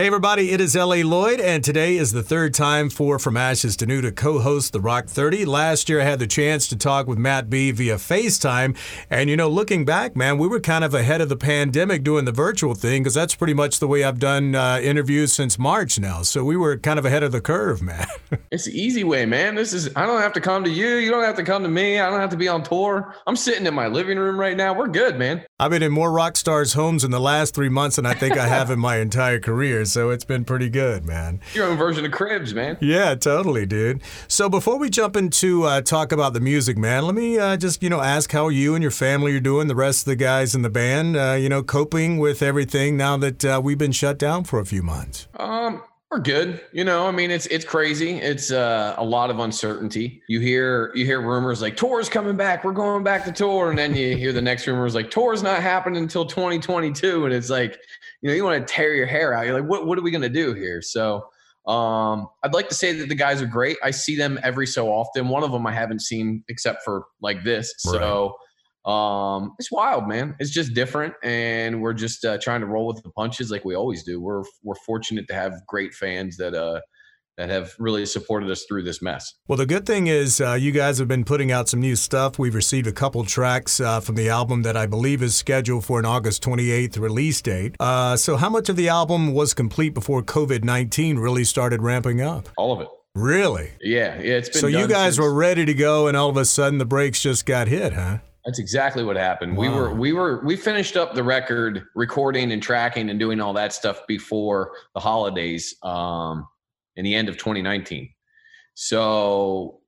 Hey, everybody, it is L.A. Lloyd, and today is the third time for From Ashes to New to co host the Rock 30. Last year, I had the chance to talk with Matt B via FaceTime. And, you know, looking back, man, we were kind of ahead of the pandemic doing the virtual thing because that's pretty much the way I've done uh, interviews since March now. So we were kind of ahead of the curve, man. it's the easy way, man. This is, I don't have to come to you. You don't have to come to me. I don't have to be on tour. I'm sitting in my living room right now. We're good, man. I've been in more rock stars' homes in the last three months than I think I have in my entire career. So it's been pretty good, man. Your own version of Cribs, man. Yeah, totally, dude. So before we jump into uh, talk about the music, man, let me uh, just you know ask how you and your family are doing. The rest of the guys in the band, uh, you know, coping with everything now that uh, we've been shut down for a few months. Um, we're good. You know, I mean, it's it's crazy. It's uh, a lot of uncertainty. You hear you hear rumors like tour's coming back. We're going back to tour, and then you hear the next rumors like tour's not happening until 2022, and it's like, you know, you want to tear your hair out. You're like, what what are we gonna do here? So, um, I'd like to say that the guys are great. I see them every so often. One of them I haven't seen except for like this. Right. So um it's wild man it's just different and we're just uh, trying to roll with the punches like we always do we're we're fortunate to have great fans that uh that have really supported us through this mess. Well, the good thing is uh, you guys have been putting out some new stuff. We've received a couple tracks uh, from the album that I believe is scheduled for an August 28th release date. Uh, so, how much of the album was complete before COVID 19 really started ramping up? All of it. Really? Yeah, yeah. It's been so you guys since... were ready to go, and all of a sudden the brakes just got hit, huh? That's exactly what happened. Wow. We were we were we finished up the record recording and tracking and doing all that stuff before the holidays um in the end of 2019. So,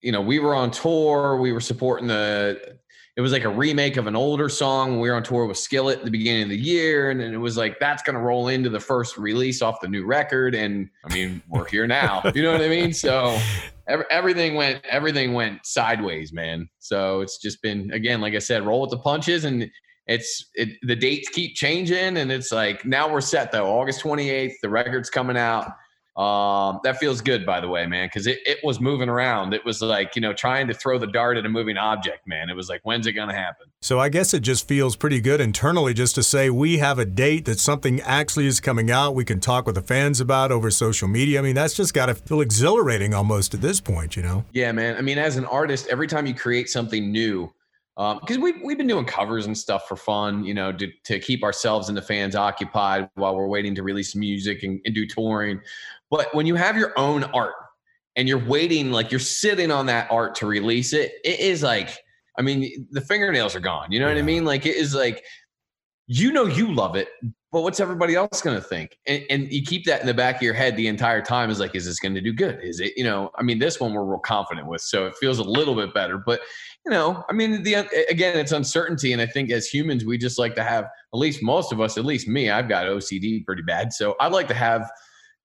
you know, we were on tour, we were supporting the it was like a remake of an older song. We were on tour with Skillet at the beginning of the year, and then it was like that's going to roll into the first release off the new record. And I mean, we're here now. You know what I mean? So every, everything went everything went sideways, man. So it's just been again, like I said, roll with the punches, and it's it, the dates keep changing, and it's like now we're set though. August twenty eighth, the record's coming out. Um, that feels good, by the way, man, because it, it was moving around. It was like, you know, trying to throw the dart at a moving object, man. It was like, when's it going to happen? So I guess it just feels pretty good internally just to say we have a date that something actually is coming out. We can talk with the fans about over social media. I mean, that's just got to feel exhilarating almost at this point, you know? Yeah, man. I mean, as an artist, every time you create something new, because um, we've, we've been doing covers and stuff for fun, you know, to, to keep ourselves and the fans occupied while we're waiting to release music and, and do touring. But when you have your own art and you're waiting, like you're sitting on that art to release it, it is like, I mean, the fingernails are gone. You know yeah. what I mean? Like it is like, you know, you love it, but what's everybody else going to think? And, and, you keep that in the back of your head the entire time is like, is this going to do good? Is it, you know, I mean, this one we're real confident with, so it feels a little bit better. But, you know, I mean, the uh, again, it's uncertainty. And I think as humans, we just like to have, at least most of us, at least me, I've got OCD pretty bad. So I'd like to have,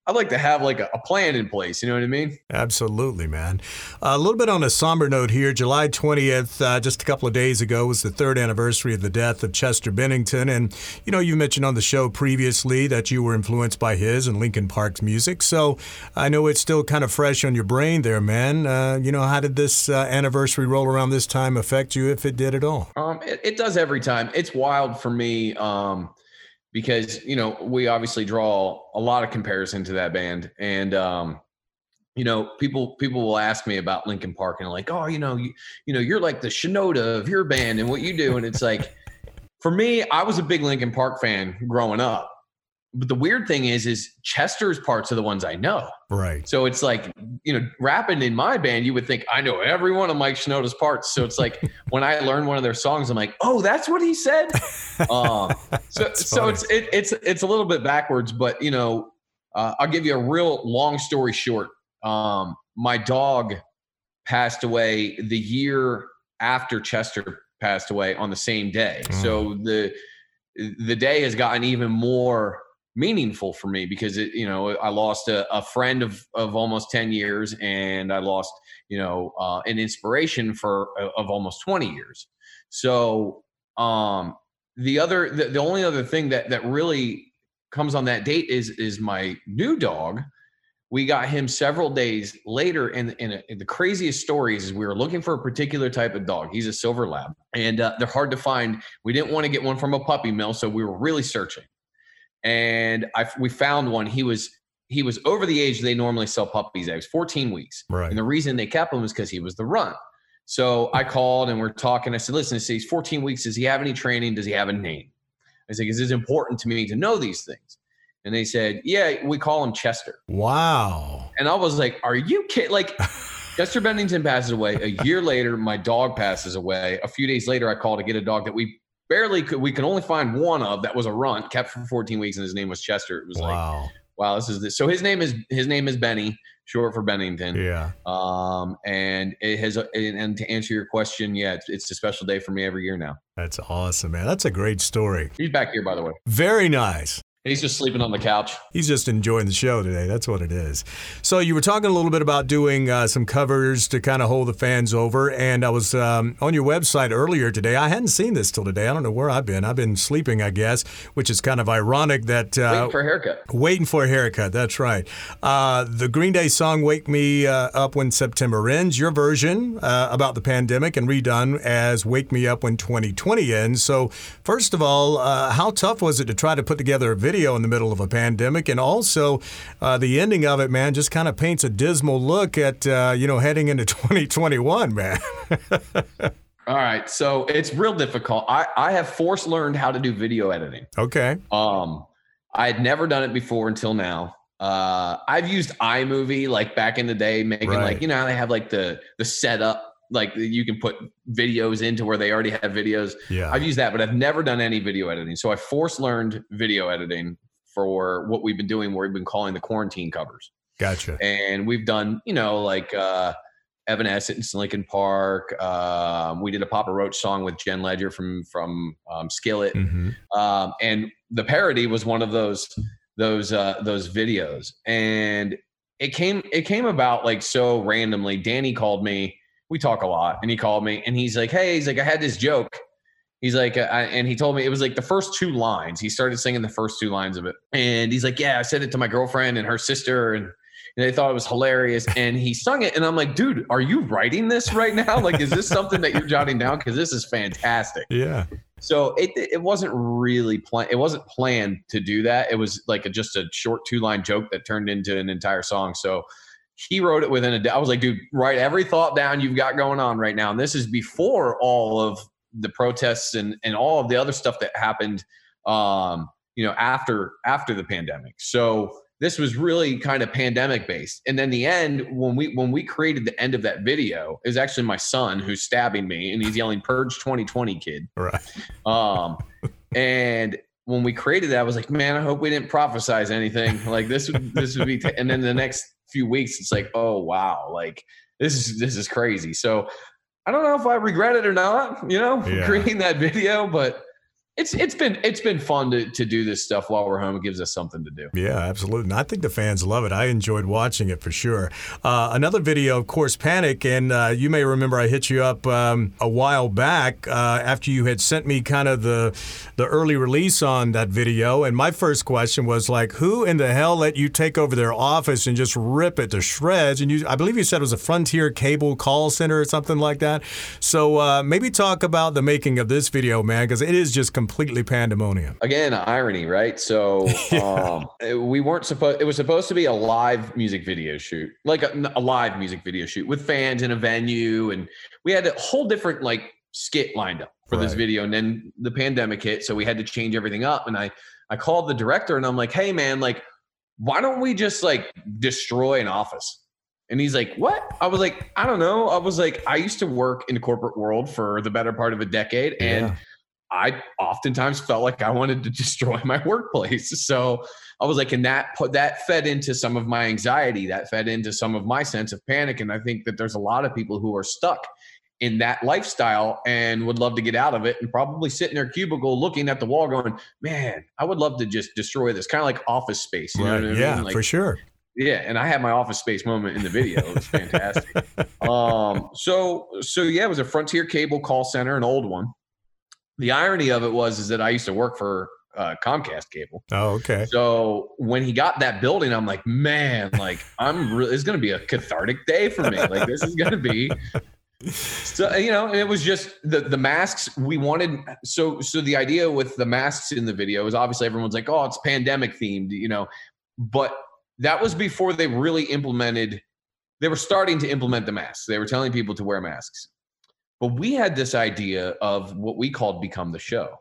I'd like to have like a, a, plan in place. You know what I mean? Absolutely, man. Uh, a little bit on a somber note here. July 20th, uh, just a couple of days ago, was the third anniversary of the death of Chester Bennington. And, you know, you mentioned on the show previously that you were influenced by his and Linkin Park's music. So I know it's still kind of fresh on your brain there, man. Uh, you know, how did this uh, anniversary roll around this time affect you, if it did at all? Um, it, it does every time. It's wild for me. Um, because you know we obviously draw a lot of comparison to that band. And um you know people people will ask me about linkin park and like oh you know you, you know you're like the shinoda of your band and what you do. And it's like for me i was a big linkin park fan growing up but the weird thing is is chester's parts are the ones i know. Right. So it's like you know rapping in my band you would think i know every one of mike shinoda's parts. So it's like when i learn one of their songs i'm like oh that's what he said? Um, so so it's it, it's it's a little bit backwards but you know uh, i'll give you a real long story short. Um, my dog passed away the year after chester passed away on the same day. Mm. so the the day has gotten even more meaningful for me because it, you know, I lost a, a friend of, of almost 10 years and I lost, you know, uh, an inspiration for, uh, of almost 20 years. So, um, the other, the, the only other thing that, that really comes on that date is, is my new dog. We got him several days later. And, and, the craziest stories is we were looking for a particular type of dog. He's a silver lab and uh, they're hard to find. We didn't want to get one from a puppy mill. So we were really searching and I we found one. He was he was over the age they normally sell puppies was 14 weeks. Right. And the reason they kept him is because he was the runt. So I called and we're talking. I said, listen, I said, he's 14 weeks. Does he have any training? Does he have a name? I said, because it's important to me to know these things. And they said, yeah, we call him Chester. Wow. And I was like, are you kidding? Like, Chester Bennington passes away. A year later, my dog passes away. A few days later, I called to get a dog that we barely could, we could only find one of that was a runt, kept for 14 weeks, and his name was Chester. It was wow. like, wow, this is this. So his name is his name is Benny, short for Bennington. Yeah. Um, and it has, and to answer your question, yeah, it's, it's a special day for me every year now. That's awesome, man. That's a great story. He's back here, by the way. Very nice. He's just sleeping on the couch. He's just enjoying the show today. That's what it is. So you were talking a little bit about doing uh, some covers to kind of hold the fans over, and I was um, on your website earlier today. I hadn't seen this till today. I don't know where I've been. I've been sleeping, I guess, which is kind of ironic that uh, waiting for a haircut. Waiting for a haircut. That's right. Uh, the Green Day song "Wake Me uh, Up When September Ends." Your version uh, about the pandemic and redone as "Wake Me Up When 2020 Ends." So first of all, uh, how tough was it to try to put together a video? In the middle of a pandemic, and also uh, the ending of it, man, just kind of paints a dismal look at uh, you know heading into 2021, man. All right, so it's real difficult. I I have force learned how to do video editing. Okay. Um, I had never done it before until now. Uh, I've used iMovie like back in the day, making right. like you know they have like the the setup like you can put videos into where they already have videos. Yeah. I've used that, but I've never done any video editing. So I force learned video editing for what we've been doing, where we've been calling the quarantine covers. Gotcha. And we've done, you know, like uh, Evanescence, Linkin Park. Um, we did a Papa Roach song with Jen Ledger from from um, Skillet, mm-hmm. um, and the parody was one of those those uh, those videos. And it came it came about like so randomly. Danny called me we talk a lot. And he called me and he's like hey he's like i had this joke. He's like uh, and he told me it was like the first two lines. He started singing the first two lines of it. And he's like yeah i said it to my girlfriend and her sister and, and they thought it was hilarious. And he sung it and i'm like dude are you writing this right now? Like is this something that you're jotting down? Because this is fantastic. Yeah. So it it wasn't really planned. It wasn't planned to do that. It was like a, just a short two line joke that turned into an entire song. So he wrote it within a day. I was like, dude, write every thought down you've got going on right now. And this is before all of the protests and, and all of the other stuff that happened, um, you know, after, after the pandemic. So this was really kind of pandemic based. And then the end, when we, when we created the end of that video is actually my son who's stabbing me and he's yelling purge 2020 kid. Right. Um, and when we created that, I was like, man, I hope we didn't prophesize anything like this would, this would be, t-. and then the next few weeks, it's like, oh wow, like this is this is crazy. So I don't know if I regret it or not, you know, yeah. creating that video, but it's it's been it's been fun to, to do this stuff while we're home. It gives us something to do. Yeah, absolutely. And I think the fans love it. I enjoyed watching it for sure. Uh, another video, of course, Panic, and uh, you may remember I hit you up um, a while back uh, after you had sent me kind of the the early release on that video. And my first question was like, who in the hell let you take over their office and just rip it to shreds? And you, I believe you said it was a Frontier Cable call center or something like that. So uh, maybe talk about the making of this video, man, because it is just completely pandemonium. Again, irony, right? So yeah. um, we weren't supposed. It was supposed to be a live music video shoot, like a, a live music video shoot with fans in a venue, and we had a whole different like skit lined up for right. this video. And then the pandemic hit, so we had to change everything up. And I I called the director and I'm like, hey man, like, why don't we just like destroy an office? And he's like, What? I was like, I don't know. I was like, I used to work in the corporate world for the better part of a decade. And yeah. I oftentimes felt like I wanted to destroy my workplace. So I was like, and that put that fed into some of my anxiety, that fed into some of my sense of panic. And I think that there's a lot of people who are stuck in that lifestyle and would love to get out of it and probably sit in their cubicle looking at the wall going, man, I would love to just destroy this kind of like office space. You right. know what I yeah, mean? Like, for sure. Yeah, and I had my office space moment in the video. It was fantastic. um, so so yeah, it was a Frontier Cable call center, an old one the irony of it was is that I used to work for uh, Comcast cable. Oh, okay. So when he got that building, I'm like, man, like I'm really, it's going to be a cathartic day for me. Like this is going to be, so you know, it was just the the masks. We wanted so so the idea with the masks in the video is obviously everyone's like, oh, it's pandemic themed, you know, but that was before they really implemented. They were starting to implement the masks. They were telling people to wear masks, but we had this idea of what we called become the show.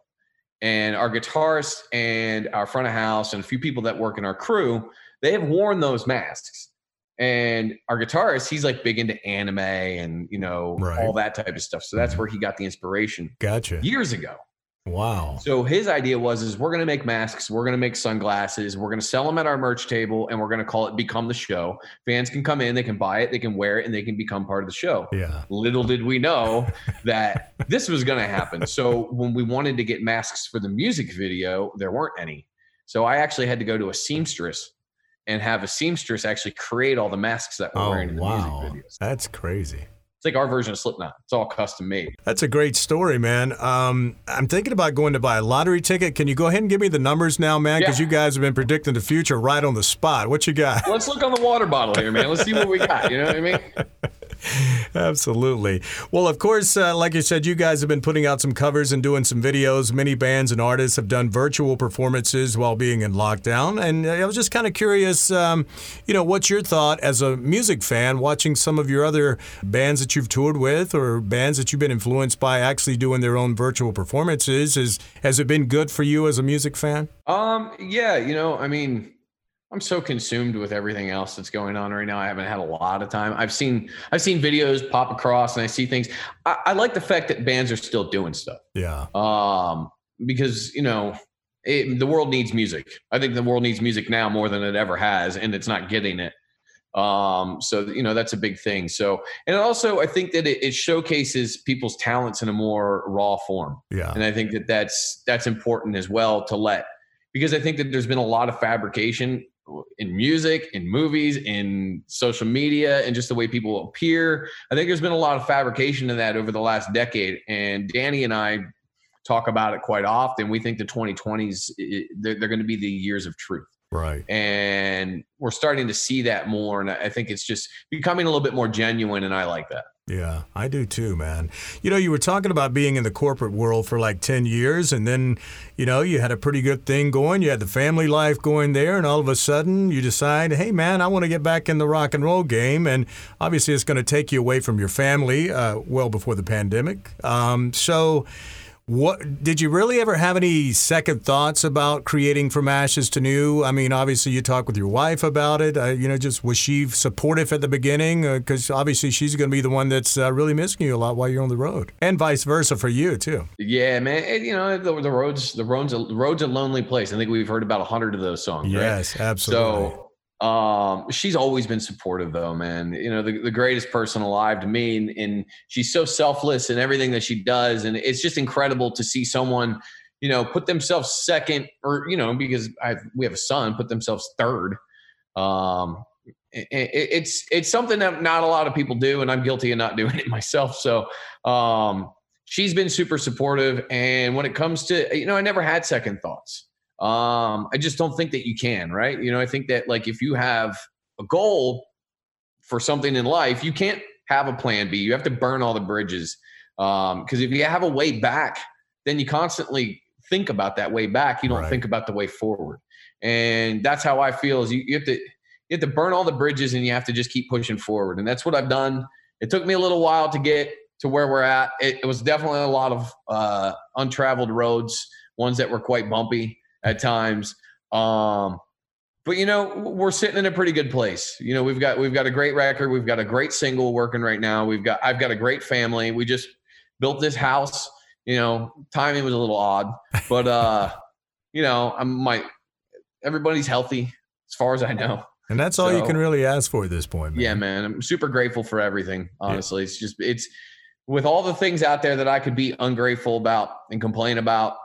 And our guitarist and our front of house and a few people that work in our crew, they have worn those masks and our guitarist, he's like big into anime and you know right. all that type of stuff. So that's mm-hmm. where he got the inspiration. Gotcha. Years ago. Wow. So his idea was is we're going to make masks, we're going to make sunglasses, we're going to sell them at our merch table and we're going to call it become the show. Fans can come in, they can buy it, they can wear it and they can become part of the show. Yeah. Little did we know that this was going to happen. So when we wanted to get masks for the music video, there weren't any. So I actually had to go to a seamstress and have a seamstress actually create all the masks that we're oh, wearing in the wow. music videos. That's crazy. It's like our version of Slipknot. It's all custom made. That's a great story, man. Um, I'm thinking about going to buy a lottery ticket. Can you go ahead and give me the numbers now, man? Because yeah. you guys have been predicting the future right on the spot. What you got? Let's look on the water bottle here, man. Let's see what we got. You know what I mean? Absolutely. Well, of course, uh, like you said, you guys have been putting out some covers and doing some videos. Many bands and artists have done virtual performances while being in lockdown. And I was just kind of curious, um, you know, what's your thought as a music fan watching some of your other bands that you've toured with or bands that you've been influenced by actually doing their own virtual performances? Is, has it been good for you as a music fan? Um, yeah, you know, I mean, I'm so consumed with everything else that's going on right now. I haven't had a lot of time. I've seen I've seen videos pop across and I see things. I, I like the fact that bands are still doing stuff. Yeah. Um, because you know, it, the world needs music. I think the world needs music now more than it ever has, and it's not getting it. Um, so you know that's a big thing. So and also I think that it, it showcases people's talents in a more raw form. Yeah. And I think that that's that's important as well to let because I think that there's been a lot of fabrication in music, in movies, in social media, and just the way people appear. I think there's been a lot of fabrication in that over the last decade. And Danny and I talk about it quite often. We think the 2020s, they're, they're going to be the years of truth. Right. And we're starting to see that more. And I think it's just becoming a little bit more genuine. And I like that. Yeah, I do too, man. You know, you were talking about being in the corporate world for like 10 years, and then, you know, you had a pretty good thing going. You had the family life going there, and all of a sudden you decide, hey, man, I want to get back in the rock and roll game. And obviously, it's going to take you away from your family uh, well before the pandemic. Um, so, what did you really ever have any second thoughts about creating from ashes to new? I mean, obviously you talked with your wife about it. Uh, you know, just was she supportive at the beginning? Because uh, obviously she's going to be the one that's uh, really missing you a lot while you're on the road, and vice versa for you too. Yeah, man. It, you know, the, the roads, the roads, the roads a lonely place. I think we've heard about a hundred of those songs. Yes, right? absolutely. So um, she's always been supportive though, man. You know, the, the greatest person alive to me. And, and she's so selfless in everything that she does. And it's just incredible to see someone, you know, put themselves second or, you know, because I we have a son, put themselves third. Um, it, it's it's something that not a lot of people do, and I'm guilty of not doing it myself. So um, she's been super supportive, and when it comes to you know, I never had second thoughts. Um, I just don't think that you can, right? You know, I think that like if you have a goal for something in life, you can't have a plan B. You have to burn all the bridges. Um, because if you have a way back, then you constantly think about that way back. You don't right. think about the way forward. And that's how I feel is you, you have to you have to burn all the bridges and you have to just keep pushing forward. And that's what I've done. It took me a little while to get to where we're at. It, it was definitely a lot of uh, untraveled roads, ones that were quite bumpy at times. Um, but you know, we're sitting in a pretty good place. You know, we've got we've got a great record. We've got a great single working right now. We've got I've got a great family. We just built this house. You know, timing was a little odd, but uh, you know, I'm my everybody's healthy as far as I know. And that's all so, you can really ask for at this point. Man. Yeah, man. I'm super grateful for everything. Honestly, yeah. it's just it's with all the things out there that I could be ungrateful about and complain about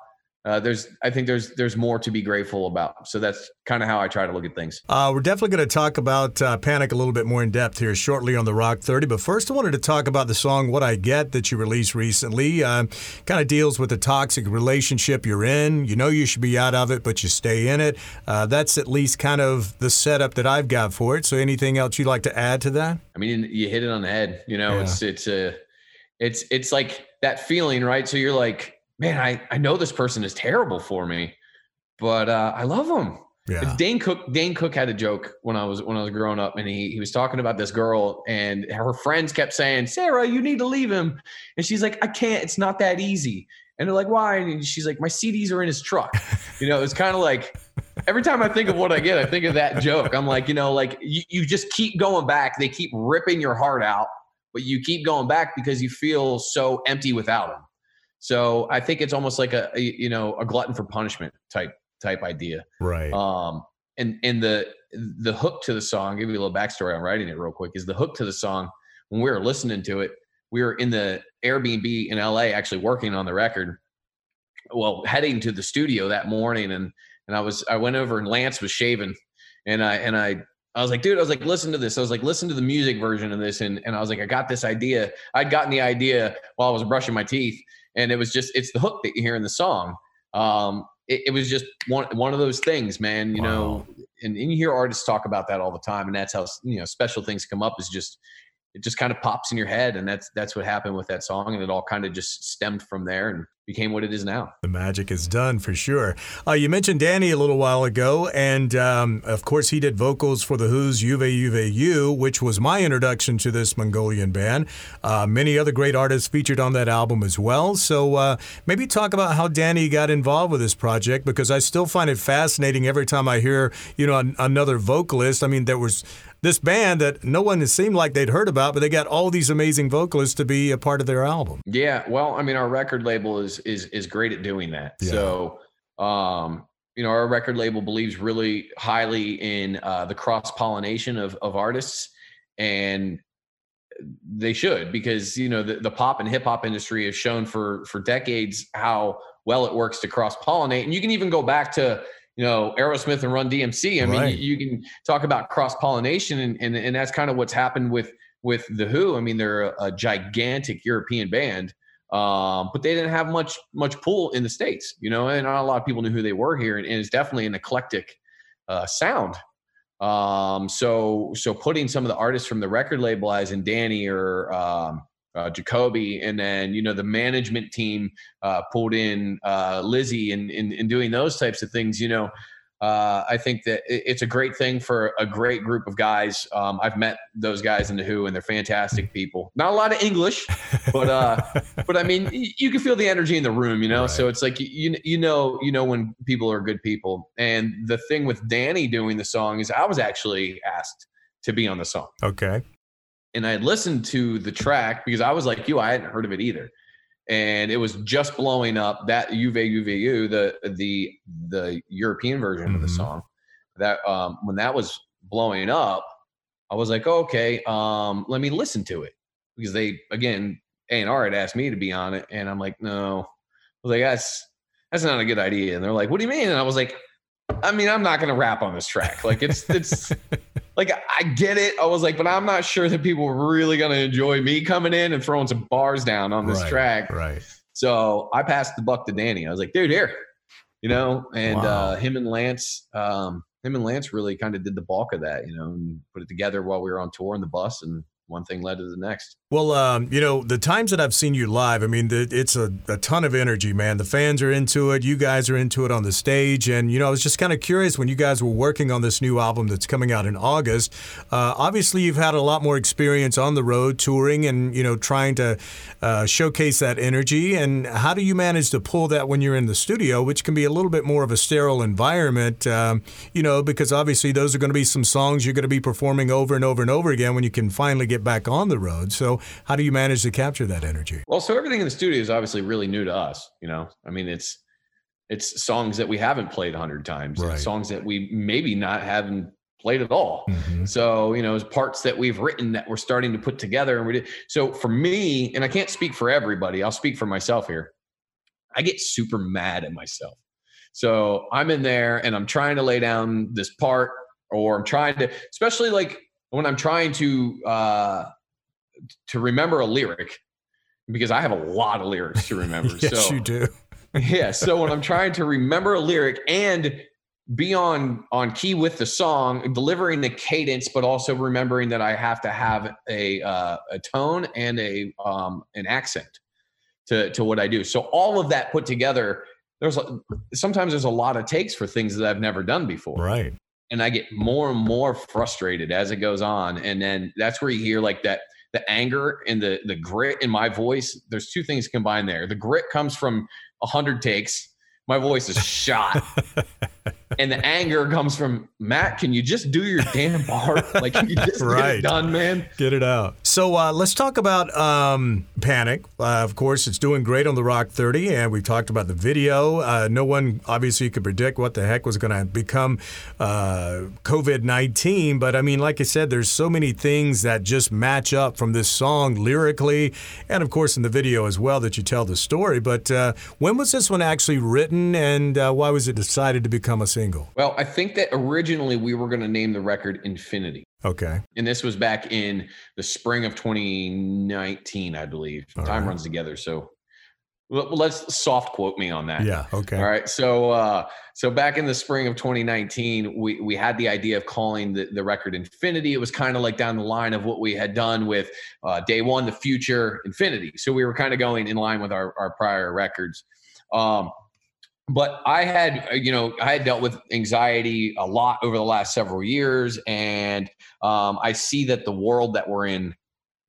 uh, there's I think there's there's more to be grateful about. So that's kind of how I try to look at things. Uh, we're definitely going to talk about uh, Panic a little bit more in depth here shortly on the Rock 30. But first, I wanted to talk about the song "What I Get" that you released recently. Uh, kind of deals with the toxic relationship you're in. You know you should be out of it, but you stay in it. Uh, that's at least kind of the setup that I've got for it. So anything else you'd like to add to that? I mean, you hit it on the head. You know, yeah. it's it's a it's it's like that feeling, right? So you're like, man, I I know this person is terrible for me, but uh, I love him. Yeah. Dane Cook Dane Cook had a joke when I was when I was growing up, and he he was talking about this girl, and her friends kept saying, "Sarah, you need to leave him," and she's like, "I can't. It's not that easy." And they're like, "Why?" And she's like, "My CDs are in his truck." You know, it's kind of like every time I think of what I get, I think of that joke. I'm like, you know, like you, you just keep going back. They keep ripping your heart out, but you keep going back because you feel so empty without them. So I think it's almost like a, a you know a glutton for punishment type type idea. Right. Um, and and the the hook to the song, I'll give you a little backstory on writing it real quick, is the hook to the song. When we were listening to it, we were in the Airbnb in LA actually working on the record. Well, heading to the studio that morning and and I was I went over and Lance was shaving and I and I I was like, dude, I was like, listen to this. I was like, listen to the music version of this. And, and I was like, I got this idea. I'd gotten the idea while I was brushing my teeth. And it was just, it's the hook that you hear in the song. Um, it, it, was just one one of those things, man. You wow. know, and, and you hear artists talk about that all the time, and that's how you know special things come up. Is just it just kind of pops in your head, and that's that's what happened with that song, and it all kind of just stemmed from there. And became what it is now. The magic is done for sure. Uh, you mentioned Danny a little while ago, and um, of course, he did vocals for The Hu's Yuve Yuve Yu, which was my introduction to this Mongolian band. Uh, many other great artists featured on that album as well. So uh, maybe talk about how Danny got involved with this project because I still find it fascinating every time I hear, you know, an, another vocalist. I mean, there was this band that no one seemed like they'd heard about, but they got all these amazing vocalists to be a part of their album. Yeah, well, I mean, our record label is is is great at doing that. Yeah. So, um, you know, our record label believes really highly in uh, the cross pollination of of artists, and they should because you know the, the pop and hip hop industry has shown for for decades how well it works to cross pollinate, and you can even go back to you know Aerosmith and Run DMC. I mean, right. you, you, can talk about cross pollination, and, and and that's kind of what's happened with with the Hu. I mean, they're a, a gigantic European band, um, but they didn't have much much pull in the states. You know, and not a lot of people knew who they were here, and, and it's definitely an eclectic uh, sound. Um, so so putting some of the artists from the record label, as in Danny or um, uh, Jacoby, and then you know the management team uh, pulled in uh, Lzzy and in doing those types of things. You know, uh, I think that it's a great thing for a great group of guys. Um, I've met those guys in the Hu, and they're fantastic people. Not a lot of English, but uh, but I mean, you can feel the energy in the room. You know, right. so it's like you you know you know when people are good people. And the thing with Danny doing the song is I was actually asked to be on the song. Okay and I listened to the track because I was like you, I hadn't heard of it either. And it was just blowing up that Yuve Yuve the the the European version mm-hmm. of the mm-hmm. song. That um when that was blowing up, I was like, okay, um, let me listen to it. Because they again, A and R had asked me to be on it, and I'm like, no. I was like, that's that's not a good idea. And they're like, what do you mean? And I was like, I mean, I'm not gonna rap on this track. Like it's it's like I get it. I was like, but I'm not sure that people are really gonna enjoy me coming in and throwing some bars down on this right, track. Right. So I passed the buck to Danny. I was like, dude, here, you know, and wow. uh, him and Lance, um, him and Lance really kind of did the bulk of that, you know, and put it together while we were on tour in the bus and one thing led to the next. Well, um, you know, the times that I've seen you live, I mean, it's a, a, ton of energy, man. The fans are into it. You guys are into it on the stage. And, you know, I was just kind of curious when you guys were working on this new album that's coming out in August. Uh, obviously, you've had a lot more experience on the road touring and, you know, trying to uh, showcase that energy. And how do you manage to pull that when you're in the studio, which can be a little bit more of a sterile environment, um, you know, because obviously those are going to be some songs you're going to be performing over and over and over again when you can finally get back on the road. So, how do you manage to capture that energy? Well, so everything in the studio is obviously really new to us. You know, I mean, it's it's songs that we haven't played a hundred times, right. songs that we maybe not haven't played at all. Mm-hmm. So, you know, it's parts that we've written that we're starting to put together. And we did. So for me, and I can't speak for everybody, I'll speak for myself here. I get super mad at myself. So I'm in there and I'm trying to lay down this part, or I'm trying to, especially like when I'm trying to uh, to remember a lyric, because I have a lot of lyrics to remember. yes, so, you do. yeah. So when I'm trying to remember a lyric and be on on key with the song, delivering the cadence, but also remembering that I have to have a uh, a tone and a um, an accent to to what I do. So all of that put together, there's a, sometimes there's a lot of takes for things that I've never done before. Right. And I get more and more frustrated as it goes on, and then that's where you hear like that the anger and the the grit in my voice. There's two things combined there. The grit comes from a hundred takes. My voice is shot. and the anger comes from Matt. Can you just do your damn part? Like, you just right. get it done, man? Get it out. So uh, let's talk about um, Panic. Uh, of course, it's doing great on the Rock 30, and we've talked about the video. Uh, no one obviously could predict what the heck was going to become uh, COVID 19, but I mean, like I said, there's so many things that just match up from this song lyrically, and of course in the video as well that you tell the story. But uh, when was this one actually written, and uh, why was it decided to become a single? single? Well, I think that originally we were going to name the record Infinity. Okay. And this was back in the spring of 2019, I believe. All Time right. runs together. So let's soft quote me on that. Yeah. Okay. All right. So, uh, so back in the spring of 2019, we, we had the idea of calling the, the record Infinity. It was kind of like down the line of what we had done with uh, Day One, The Future, Infinity. So we were kind of going in line with our, our prior records. Um, but I had, uh, you know, I had dealt with anxiety a lot over the last several years, and um, I see that the world that we're in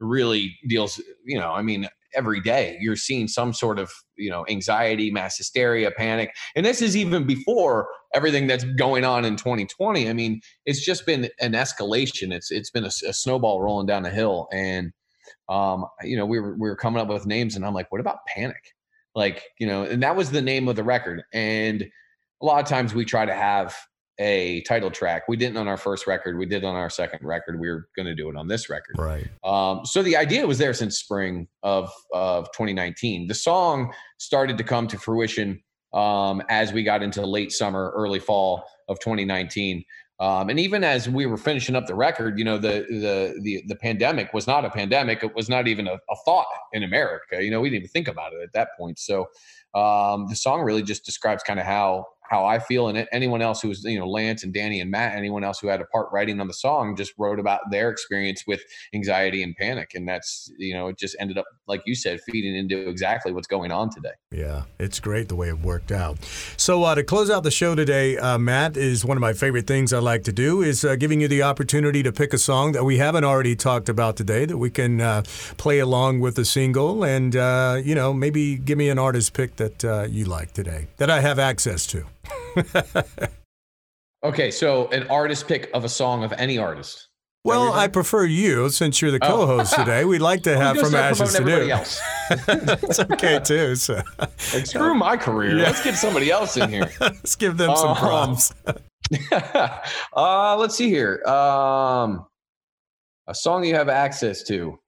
really deals. You know, I mean, every day you're seeing some sort of, you know, anxiety, mass hysteria, panic, and this is even before everything that's going on in 2020. I mean, it's just been an escalation. It's it's been a, a snowball rolling down the hill, and um, you know, we were we were coming up with names, and I'm like, what about panic? Like you know and that was the name of the record. And a lot of times we try to have a title track. We didn't on our first record. We did on our second record. We were going to do it on this record. Right. Um, so the idea was there since spring of of 2019 the song started to come to fruition um, as we got into late summer early fall of 2019 um, and even as we were finishing up the record, you know, the the the the pandemic was not a pandemic. It was not even a, a thought in America. You know, we didn't even think about it at that point. So um, the song really just describes kind of how how I feel, and anyone else who was, you know, Lance and Danny and Matt, anyone else who had a part writing on the song, just wrote about their experience with anxiety and panic, and that's, you know, it just ended up, like you said, feeding into exactly what's going on today. Yeah, it's great the way it worked out. So uh, to close out the show today, uh, Matt is one of my favorite things I like to do is uh, giving you the opportunity to pick a song that we haven't already talked about today that we can uh, play along with the single, and uh, you know, maybe give me an artist pick that uh, you like today that I have access to. okay, so an artist pick of a song of any artist. Well, I prefer you since you're the oh. co-host oh. today. We'd like to have from ashes to do. Else. That's okay too. So. Like, screw my career. Yeah. Let's get somebody else in here. let's give them some um, props. uh, let's see here. Um, a song you have access to.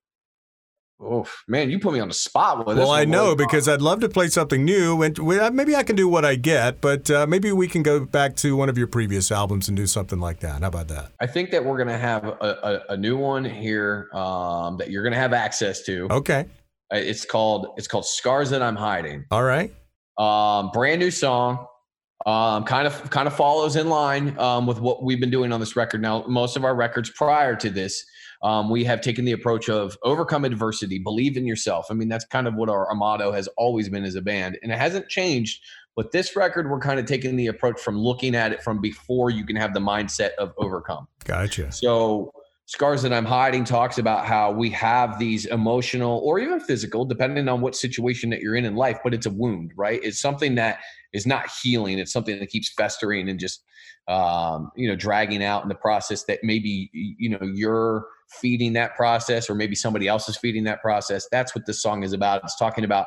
Oh man, you put me on the spot with this. Well, I know because I'd love to play something new, and uh, maybe I can do what I get, but uh, maybe we can go back to one of your previous albums and do something like that. How about that? I think that we're gonna have a, a, a new one here um, that you're gonna have access to. Okay. Uh, it's called it's called "Scars That I'm Hiding." All right. Um, brand new song. Um, kind of kind of follows in line um, with what we've been doing on this record. Now, most of our records prior to this um, we have taken the approach of overcome adversity, believe in yourself. I mean, that's kind of what our, our motto has always been as a band, and it hasn't changed. But this record, we're kind of taking the approach from looking at it from before you can have the mindset of overcome. Gotcha. So, Scars That I'm Hiding talks about how we have these emotional or even physical, depending on what situation that you're in in life, but it's a wound, right? It's something that is not healing. It's something that keeps festering and just, um, you know, dragging out in the process that maybe, you know, you're feeding that process or maybe somebody else is feeding that process. That's what this song is about. It's talking about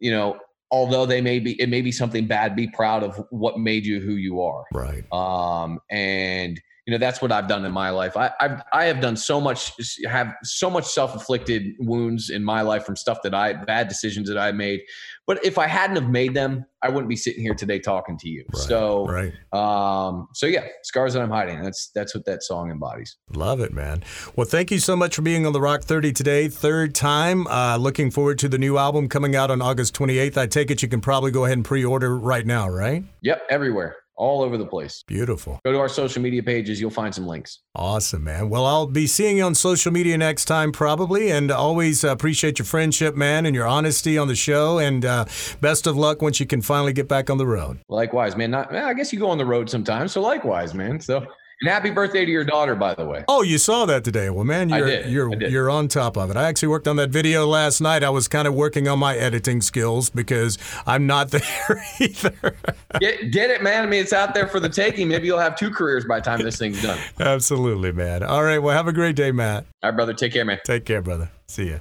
you know although they may be it may be something bad be proud of what made you who you are. Right. Um and you know that's what i've done in my life i I've, i have done so much have so much self-inflicted wounds in my life from stuff that i bad decisions that i made but if I hadn't have made them, I wouldn't be sitting here today talking to you. Right, so, right. Um, so yeah, scars that I'm hiding. That's that's what that song embodies. Love it, man. Well, thank you so much for being on the Rock 30 today, third time. Uh, looking forward to the new album coming out on August 28th. I take it you can probably go ahead and pre-order right now, right? Yep, everywhere. All over the place. Beautiful. Go to our social media pages. You'll find some links. Awesome, man. Well, I'll be seeing you on social media next time, probably. And always appreciate your friendship, man, and your honesty on the show. And uh, best of luck once you can finally get back on the road. Likewise, man. Not, I guess you go on the road sometimes. So likewise, man. So and happy birthday to your daughter, by the way. Oh, you saw that today. Well, man, you're you're you're on top of it. I actually worked on that video last night. I was kind of working on my editing skills because I'm not there either. get get it, man. I mean, it's out there for the taking. Maybe you'll have two careers by the time this thing's done. Absolutely, man. All right. Well, have a great day, Matt. All right, brother. Take care, man. Take care, brother. See ya.